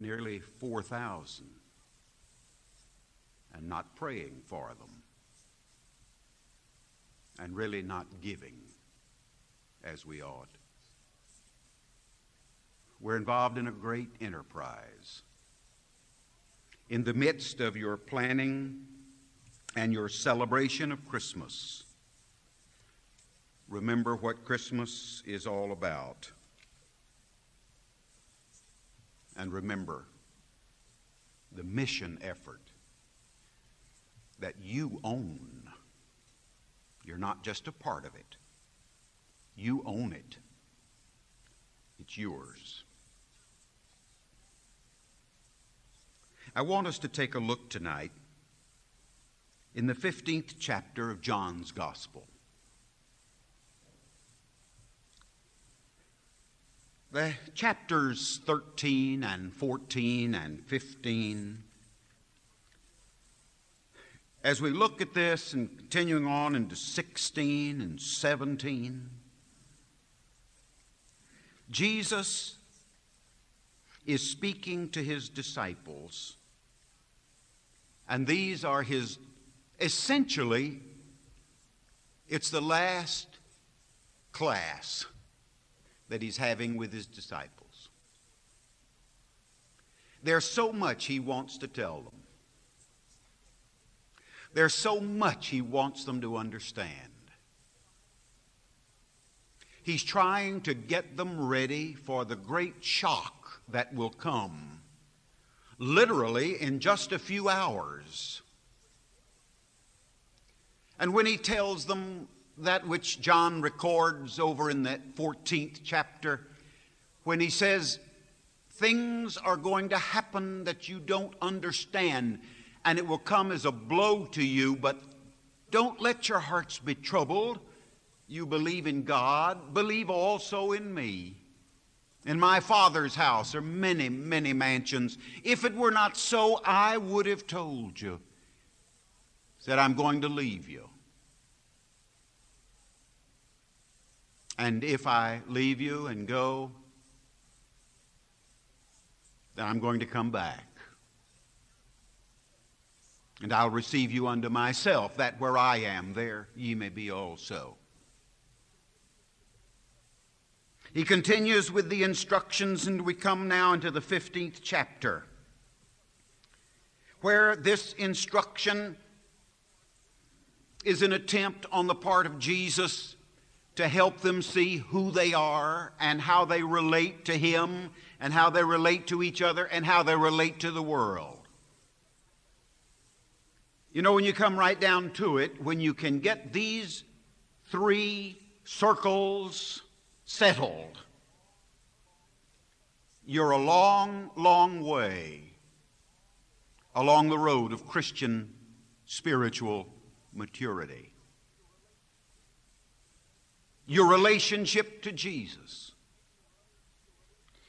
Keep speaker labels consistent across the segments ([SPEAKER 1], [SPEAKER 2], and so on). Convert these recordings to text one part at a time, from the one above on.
[SPEAKER 1] nearly 4,000 and not praying for them and really not giving as we ought. We're involved in a great enterprise. In the midst of your planning and your celebration of Christmas, remember what Christmas is all about. And remember the mission effort that you own. You're not just a part of it, you own it. It's yours. I want us to take a look tonight in the 15th chapter of John's Gospel. The chapters 13 and 14 and 15. As we look at this and continuing on into 16 and 17, Jesus is speaking to his disciples, and these are his, essentially, it's the last class that he's having with his disciples. There's so much he wants to tell them. There's so much he wants them to understand. He's trying to get them ready for the great shock that will come, literally in just a few hours. And when he tells them that which John records over in that 14th chapter when he says, Things are going to happen that you don't understand, and it will come as a blow to you, but don't let your hearts be troubled. You believe in God, believe also in me. In my Father's house are many, many mansions. If it were not so, I would have told you. Said, I'm going to leave you. And if I leave you and go, then I'm going to come back. And I'll receive you unto myself, that where I am, there ye may be also. He continues with the instructions, and we come now into the 15th chapter, where this instruction is an attempt on the part of Jesus to help them see who they are and how they relate to Him and how they relate to each other and how they relate to the world. You know, when you come right down to it, when you can get these three circles settled, you're a long, long way along the road of Christian spiritual maturity your relationship to Jesus,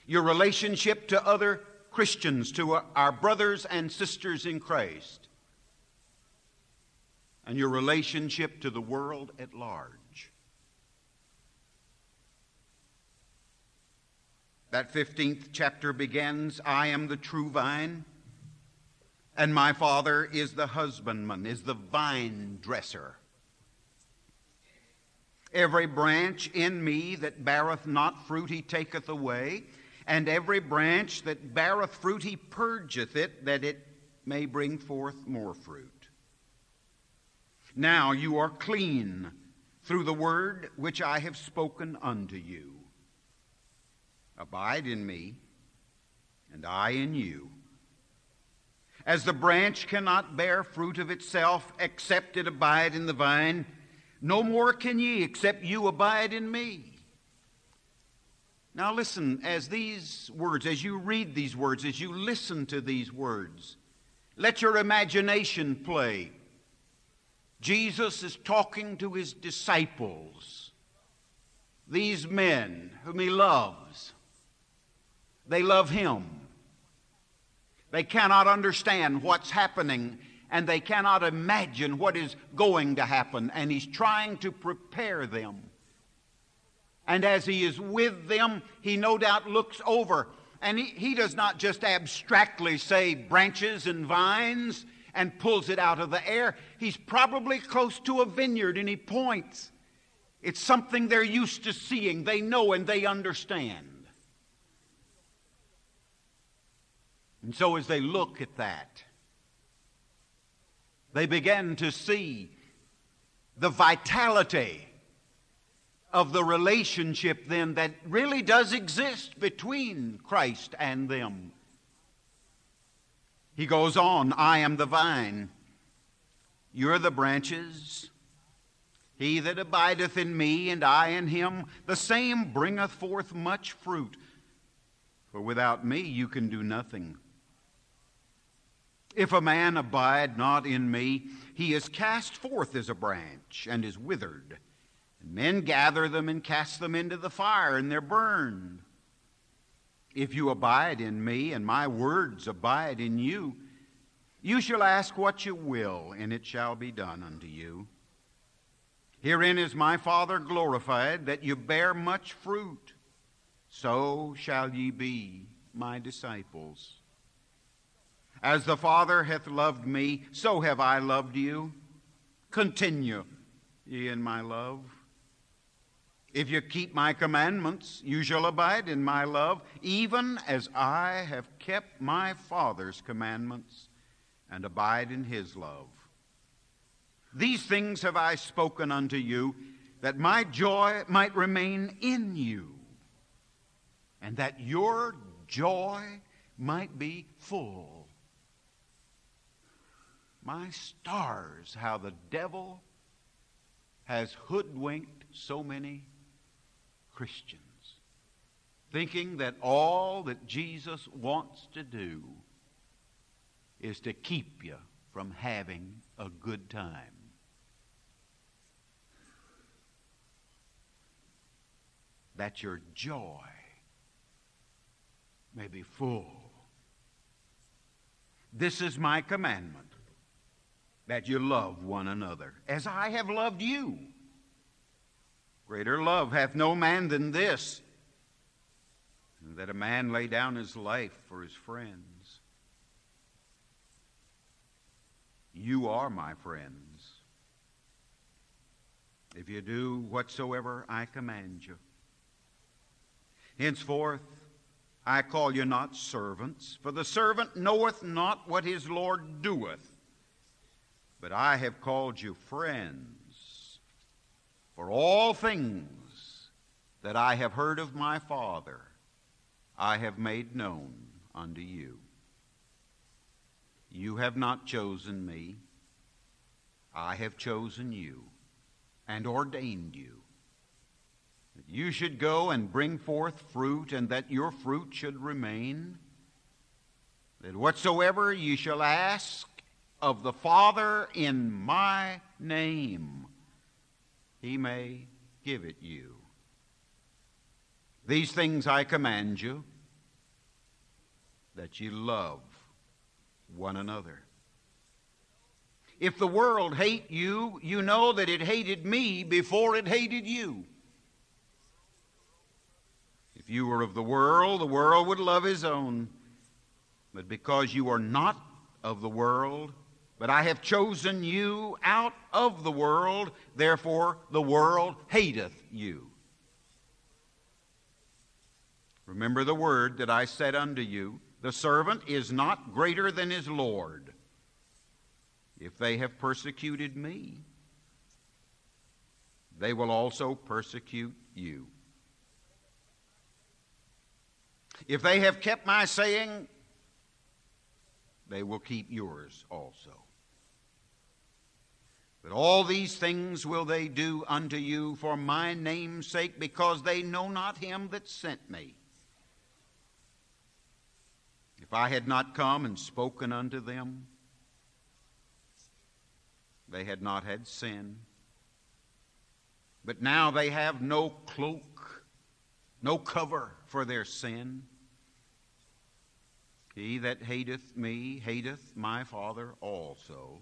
[SPEAKER 1] your relationship to other Christians, to our brothers and sisters in Christ, and your relationship to the world at large. That 15th chapter begins I am the true vine, and my Father is the husbandman, is the vine dresser. Every branch in me that beareth not fruit, he taketh away. And every branch that beareth fruit, he purgeth it, that it may bring forth more fruit. Now you are clean through the word which I have spoken unto you. Abide in me, and I in you. As the branch cannot bear fruit of itself except it abide in the vine, no more can ye, except you abide in me. Now, listen, as these words, as you read these words, as you listen to these words, let your imagination play. Jesus is talking to his disciples, these men whom he loves. They love him. They cannot understand what's happening and they cannot imagine what is going to happen, and he's trying to prepare them. And as he is with them, he no doubt looks over And he, he does not just abstractly say branches and vines and pulls it out of the air. He's probably close to a vineyard and he points. It's something they're used to seeing, they know and they understand. And so as they look at that, they begin to see the vitality of the relationship then that really does exist between Christ and them. He goes on, I am the vine, you're the branches. He that abideth in me, and I in him, the same bringeth forth much fruit. For without me you can do nothing. If a man abide not in me, he is cast forth as a branch and is withered. And men gather them and cast them into the fire, and they're burned. If you abide in me, and my words abide in you, you shall ask what you will, and it shall be done unto you. Herein is my Father glorified, that you bear much fruit. So shall ye be my disciples. As the Father hath loved me, so have I loved you. Continue ye in my love. If you keep my commandments, you shall abide in my love, even as I have kept my Father's commandments and abide in his love. These things have I spoken unto you, that my joy might remain in you, and that your joy might be full. My stars, how the devil has hoodwinked so many Christians, thinking that all that Jesus wants to do is to keep you from having a good time. That your joy may be full. This is my commandment that you love one another as I have loved you. Greater love hath no man than this, that a man lay down his life for his friends. You are my friends if you do whatsoever I command you. Henceforth, I call you not servants, for the servant knoweth not what his Lord doeth. But I have called you friends. For all things that I have heard of my Father, I have made known unto you. You have not chosen me, I have chosen you and ordained you. That you should go and bring forth fruit, and that your fruit should remain. That whatsoever ye shall ask of the Father in my name, he may give it you. These things I command you, that ye love one another. If the world hate you, you know that it hated me before it hated you. If you were of the world, the world would love his own. But because you are not of the world, but I have chosen you out of the world, therefore the world hateth you. Remember the word that I said unto you the servant is not greater than his Lord. If they have persecuted me, they will also persecute you. If they have kept my saying, they will keep yours also. But all these things will they do unto you for my name's sake, because they know not him that sent me. If I had not come and spoken unto them, they had not had sin. But now they have no cloak, no cover for their sin. He that hateth me hateth my Father also.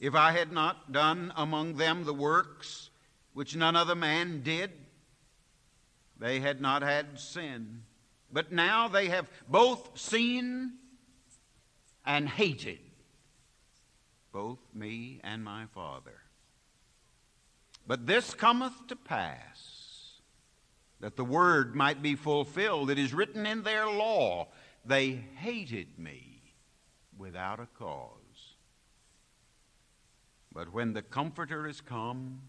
[SPEAKER 1] If I had not done among them the works which none other man did, They had not had sin. But now they have both seen and hated both me and my Father. But this cometh to pass that the word might be fulfilled. It is written in their law, they hated me without a cause. But when the Comforter is come,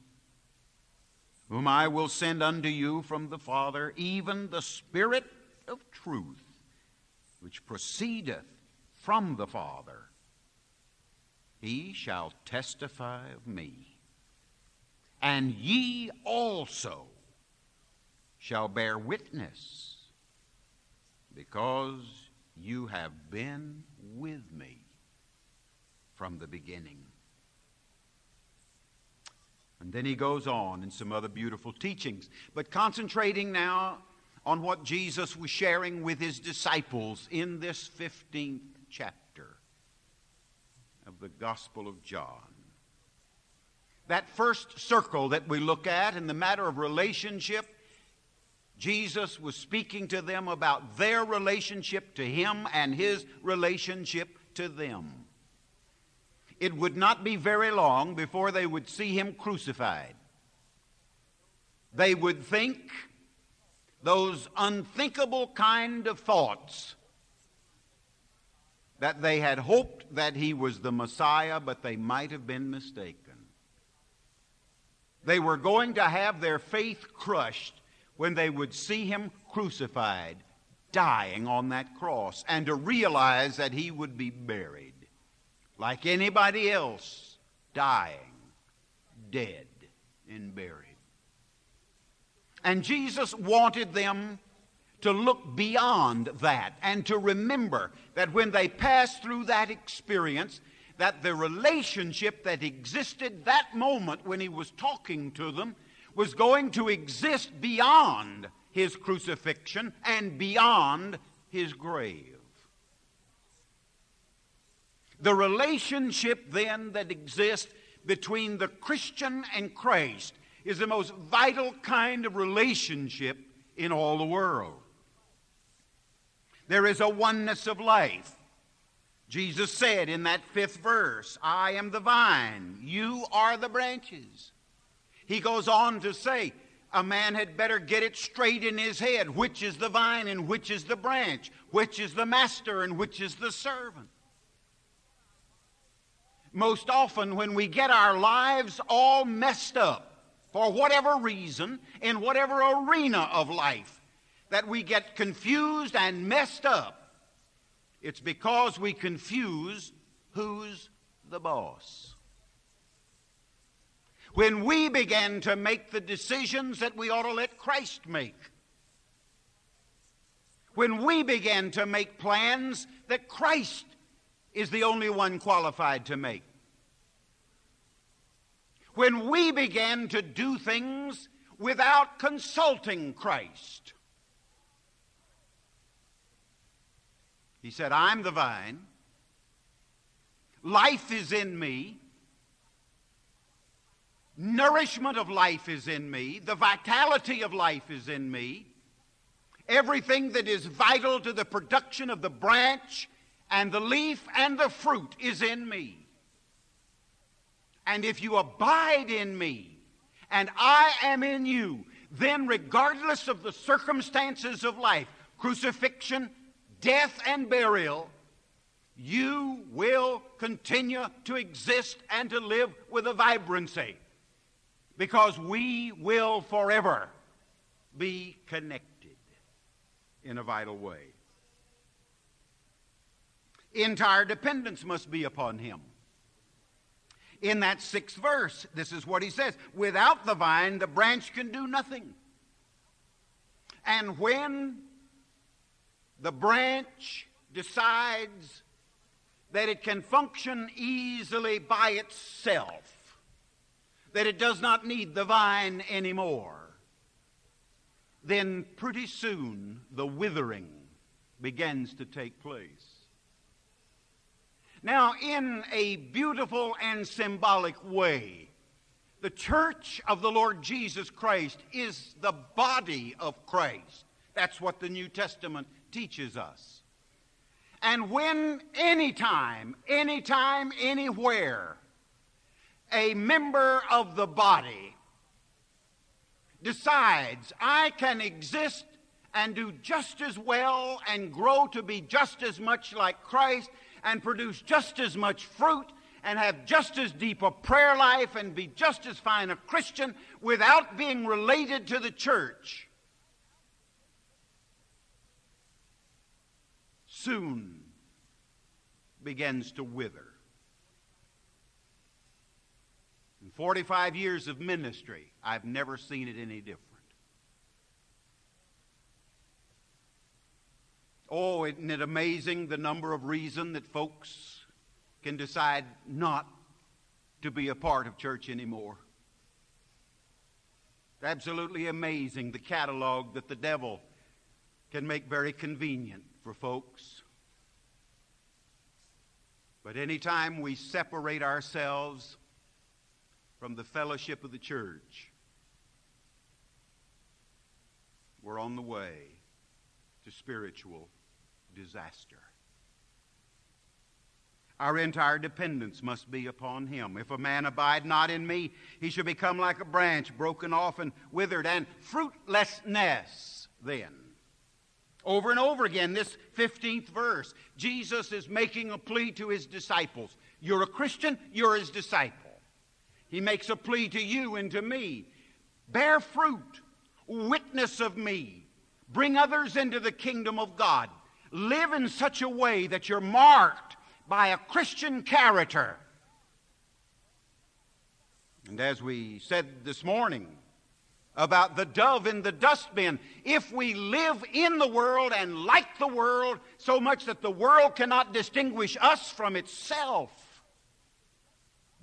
[SPEAKER 1] whom I will send unto you from the Father, even the Spirit of truth, which proceedeth from the Father, he shall testify of me. And ye also shall bear witness, because you have been with me from the beginning. And then he goes on in some other beautiful teachings. But concentrating now on what Jesus was sharing with his disciples in this 15th chapter of the Gospel of John. That first circle that we look at in the matter of relationship, Jesus was speaking to them about their relationship to him and his relationship to them it would not be very long before they would see him crucified. They would think those unthinkable kind of thoughts that they had hoped that he was the Messiah, but they might have been mistaken. They were going to have their faith crushed when they would see him crucified, dying on that cross, and to realize that he would be buried like anybody else, dying, dead, and buried. And Jesus wanted them to look beyond that and to remember that when they passed through that experience, that the relationship that existed that moment when he was talking to them was going to exist beyond his crucifixion and beyond his grave. The relationship then that exists between the Christian and Christ is the most vital kind of relationship in all the world. There is a oneness of life. Jesus said in that fifth verse, I am the vine, you are the branches. He goes on to say, a man had better get it straight in his head which is the vine and which is the branch, which is the master and which is the servant most often when we get our lives all messed up for whatever reason, in whatever arena of life, that we get confused and messed up, it's because we confuse who's the boss. When we begin to make the decisions that we ought to let Christ make, when we begin to make plans that Christ is the only one qualified to make. When we began to do things without consulting Christ, He said, I'm the vine. Life is in me. Nourishment of life is in me. The vitality of life is in me. Everything that is vital to the production of the branch and the leaf and the fruit is in me. And if you abide in me and I am in you, then regardless of the circumstances of life, crucifixion, death, and burial, you will continue to exist and to live with a vibrancy because we will forever be connected in a vital way entire dependence must be upon him. In that sixth verse, this is what he says Without the vine, the branch can do nothing. And when the branch decides that it can function easily by itself, that it does not need the vine anymore, then pretty soon the withering begins to take place. Now, in a beautiful and symbolic way, The church of the Lord Jesus Christ is the body of Christ. That's what the New Testament teaches us. And when, anytime, anytime, anywhere, a member of the body decides I can exist and do just as well and grow to be just as much like Christ and produce just as much fruit and have just as deep a prayer life and be just as fine a Christian without being related to the church. Soon begins to wither. In 45 years of ministry, I've never seen it any different. Oh, isn't it amazing the number of reasons that folks can decide not to be a part of church anymore? It's absolutely amazing the catalog that the devil can make very convenient for folks. But anytime we separate ourselves from the fellowship of the church, we're on the way to spiritual disaster. Our entire dependence must be upon Him. If a man abide not in me, he shall become like a branch broken off and withered, and fruitlessness then. Over and over again, this 15th verse, Jesus is making a plea to his disciples. You're a Christian, you're his disciple. He makes a plea to you and to me. Bear fruit, witness of me, bring others into the kingdom of God live in such a way that you're marked by a Christian character. And as we said this morning about the dove in the dustbin, if we live in the world and like the world so much that the world cannot distinguish us from itself,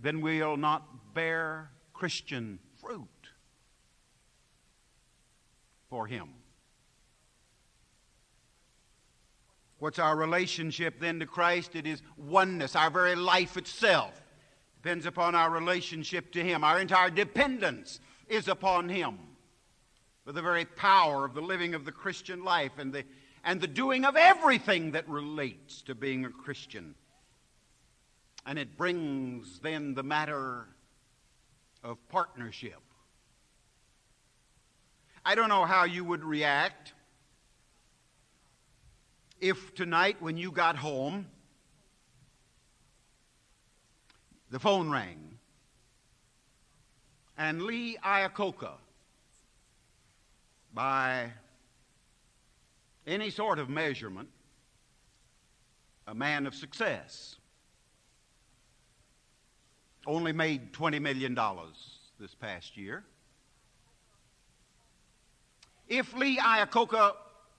[SPEAKER 1] then we'll not bear Christian fruit for Him. What's our relationship then to Christ? It is oneness. Our very life itself depends upon our relationship to Him. Our entire dependence is upon Him. For the very power of the living of the Christian life and the, and the doing of everything that relates to being a Christian. And it brings then the matter of partnership. I don't know how you would react if tonight when you got home, the phone rang and Lee Iacocca, by any sort of measurement, a man of success, only made $20 million this past year. If Lee Iacocca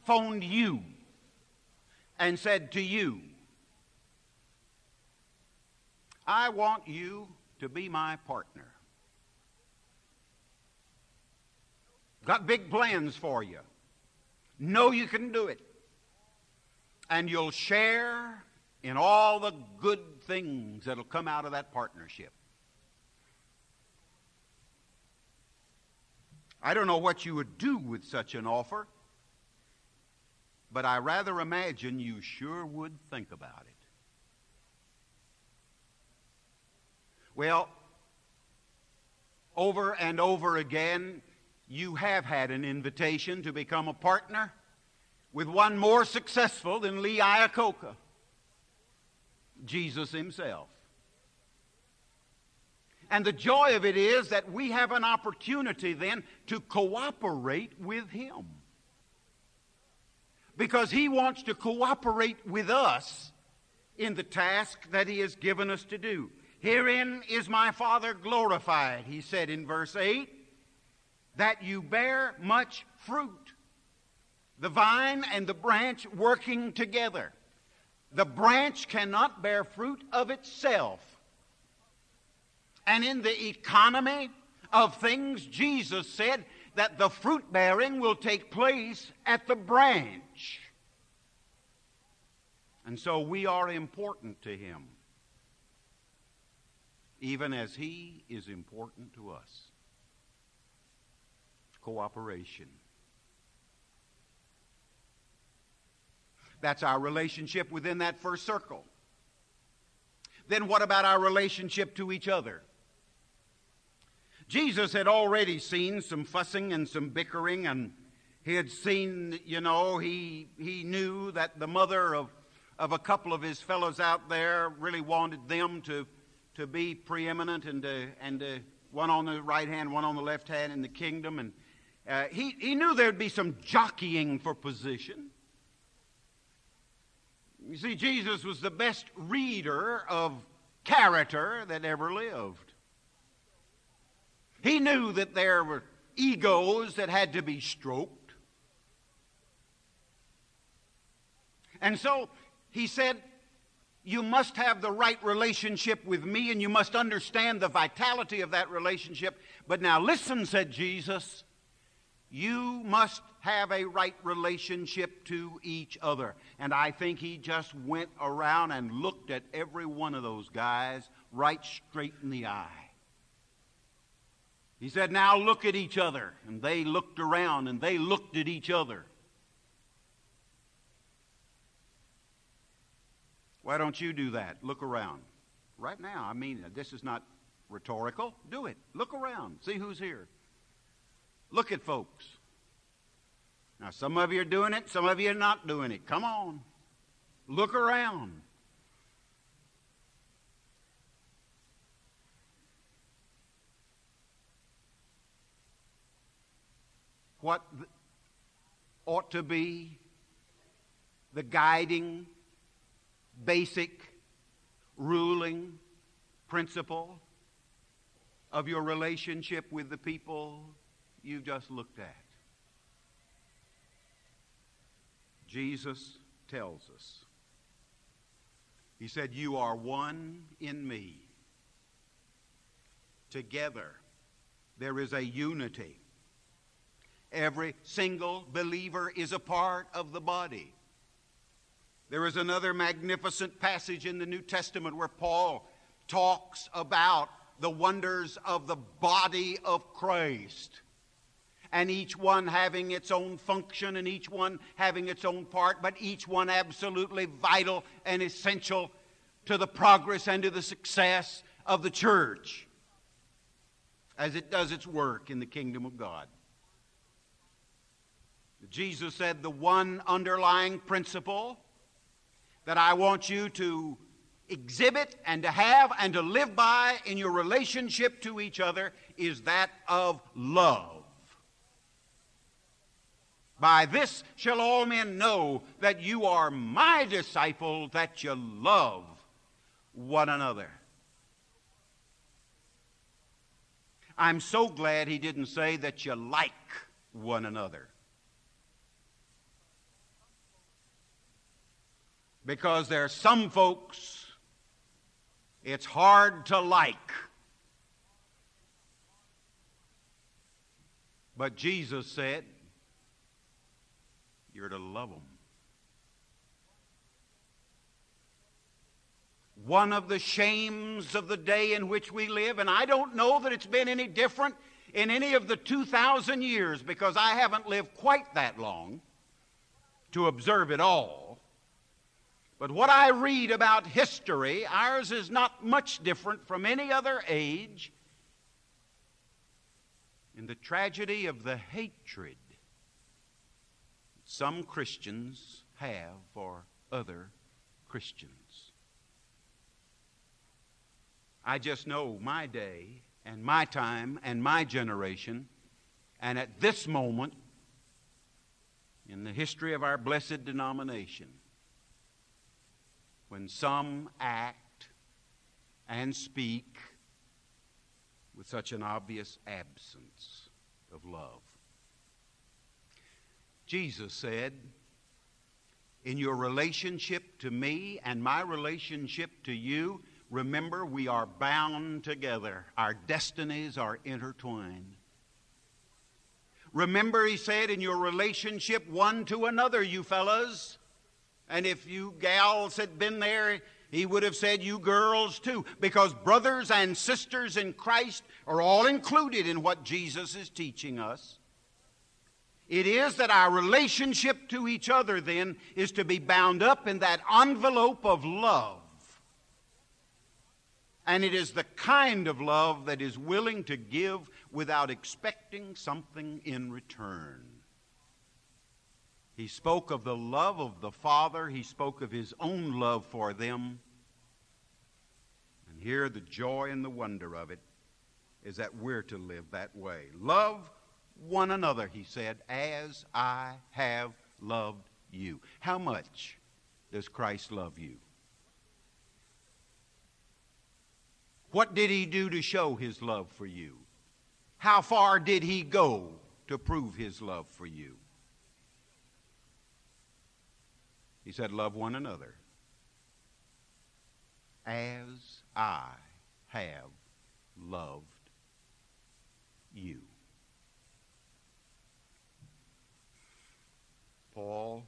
[SPEAKER 1] phoned you and said to you, I want you to be my partner. Got big plans for you. Know you can do it. And you'll share in all the good things that'll come out of that partnership. I don't know what you would do with such an offer but I rather imagine you sure would think about it. Well, over and over again, you have had an invitation to become a partner with one more successful than Lee Iacocca, Jesus himself. And the joy of it is that we have an opportunity then to cooperate with him because He wants to cooperate with us in the task that He has given us to do. Herein is my Father glorified, He said in verse 8, that you bear much fruit. The vine and the branch working together. The branch cannot bear fruit of itself. And in the economy of things, Jesus said, that the fruit bearing will take place at the branch. And so we are important to him. even as He is important to us. Cooperation. That's our relationship within that first circle. Then what about our relationship to each other? Jesus had already seen some fussing and some bickering, and he had seen, you know, he, he knew that the mother of, of a couple of his fellows out there really wanted them to, to be preeminent and, to, and to, one on the right hand, one on the left hand in the kingdom. And uh, he, he knew there'd be some jockeying for position. You see, Jesus was the best reader of character that ever lived. He knew that there were egos that had to be stroked. And so he said, You must have the right relationship with me, and you must understand the vitality of that relationship. But now, listen, said Jesus, you must have a right relationship to each other. And I think he just went around and looked at every one of those guys right straight in the eye. He said, Now look at each other. And they looked around and they looked at each other. Why don't you do that? Look around. Right now. I mean, this is not rhetorical. Do it. Look around. See who's here. Look at folks. Now, some of you are doing it, some of you are not doing it. Come on. Look around. What ought to be the guiding, basic, ruling principle of your relationship with the people you've just looked at. Jesus tells us. He said, You are one in me. Together, there is a unity. Every single believer is a part of the body. There is another magnificent passage in the New Testament where Paul talks about the wonders of the body of Christ and each one having its own function and each one having its own part, but each one absolutely vital and essential to the progress and to the success of the church as it does its work in the kingdom of God. Jesus said the one underlying principle that I want you to exhibit and to have and to live by in your relationship to each other is that of love. By this shall all men know that you are my disciple, that you love one another. I'm so glad he didn't say that you like one another. Because there are some folks it's hard to like. But Jesus said, you're to love them. One of the shames of the day in which we live, and I don't know that it's been any different in any of the 2,000 years because I haven't lived quite that long to observe it all. But what I read about history, ours is not much different from any other age in the tragedy of the hatred some Christians have for other Christians. I just know my day and my time and my generation, and at this moment in the history of our blessed denomination, when some act and speak with such an obvious absence of love. Jesus said, in your relationship to me and my relationship to you, remember we are bound together. Our destinies are intertwined. Remember, he said, in your relationship one to another, you fellas. And if you gals had been there He would have said, You girls too, because brothers and sisters in Christ are all included in what Jesus is teaching us. It is that our relationship to each other then is to be bound up in that envelope of love. And it is the kind of love that is willing to give without expecting something in return. He spoke of the love of the Father, he spoke of his own love for them. And here, the joy and the wonder of it is that we're to live that way. Love one another, he said, as I have loved you. How much does Christ love you? What did he do to show his love for you? How far did he go to prove his love for you? He said, Love one another as I have loved you. Paul,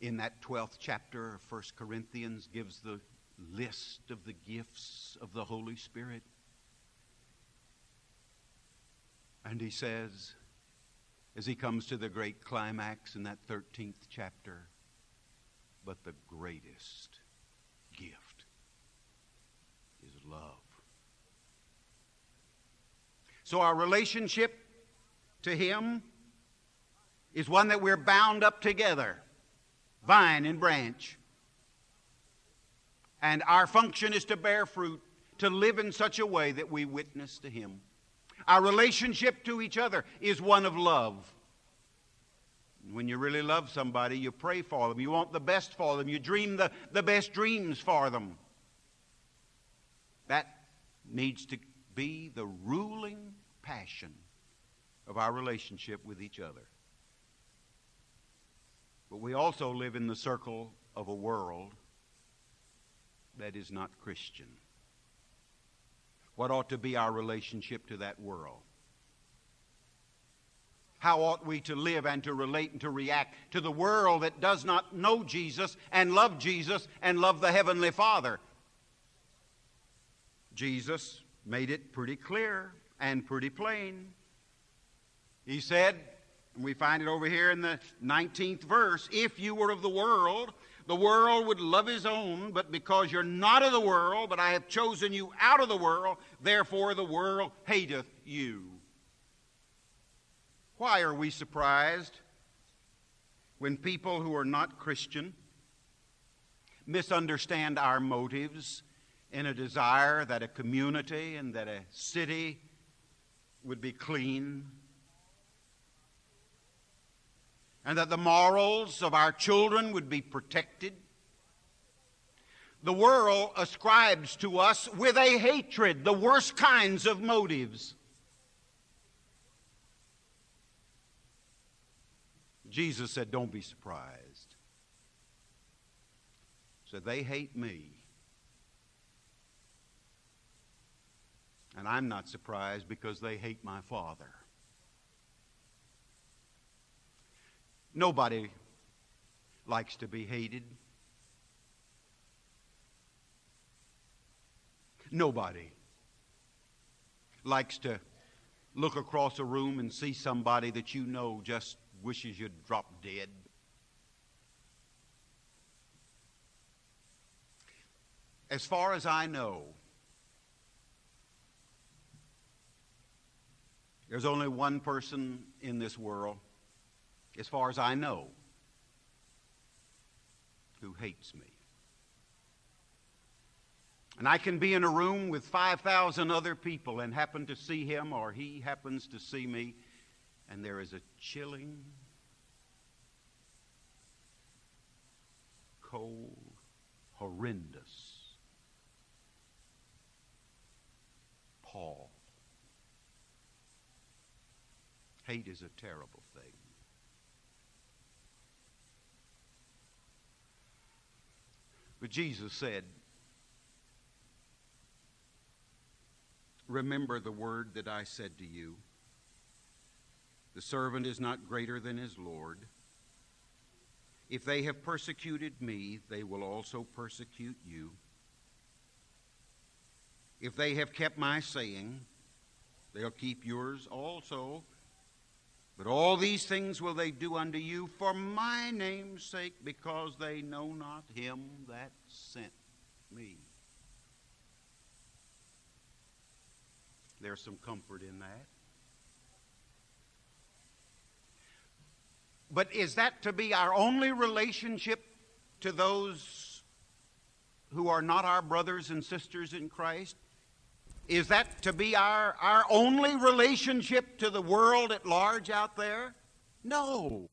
[SPEAKER 1] in that 12th chapter of 1 Corinthians, gives the list of the gifts of the Holy Spirit. And he says, as he comes to the great climax in that 13th chapter, but the greatest gift is love. So our relationship to him is one that we're bound up together, vine and branch. And our function is to bear fruit, to live in such a way that we witness to him. Our relationship to each other is one of love. When you really love somebody, you pray for them. You want the best for them. You dream the, the best dreams for them. That needs to be the ruling passion of our relationship with each other. But we also live in the circle of a world that is not Christian. What ought to be our relationship to that world? How ought we to live and to relate and to react to the world that does not know Jesus and love Jesus and love the Heavenly Father? Jesus made it pretty clear and pretty plain. He said, and we find it over here in the 19th verse if you were of the world, the world would love his own, but because you're not of the world, but I have chosen you out of the world, therefore the world hateth you. Why are we surprised when people who are not Christian misunderstand our motives in a desire that a community and that a city would be clean? And that the morals of our children would be protected. The world ascribes to us with a hatred the worst kinds of motives. Jesus said, Don't be surprised. So they hate me. And I'm not surprised because they hate my Father. Nobody likes to be hated. Nobody likes to look across a room and see somebody that you know just wishes you'd drop dead. As far as I know, there's only one person in this world as far as I know, who hates me. And I can be in a room with 5,000 other people and happen to see him or he happens to see me, and there is a chilling, cold, horrendous pall. Hate is a terrible thing. But Jesus said, Remember the word that I said to you. The servant is not greater than his Lord. If they have persecuted me, they will also persecute you. If they have kept my saying, they'll keep yours also. But all these things will they do unto you for my name's sake, because they know not him that sent me. There's some comfort in that. But is that to be our only relationship to those who are not our brothers and sisters in Christ? Is that to be our, our only relationship to the world at large out there? No.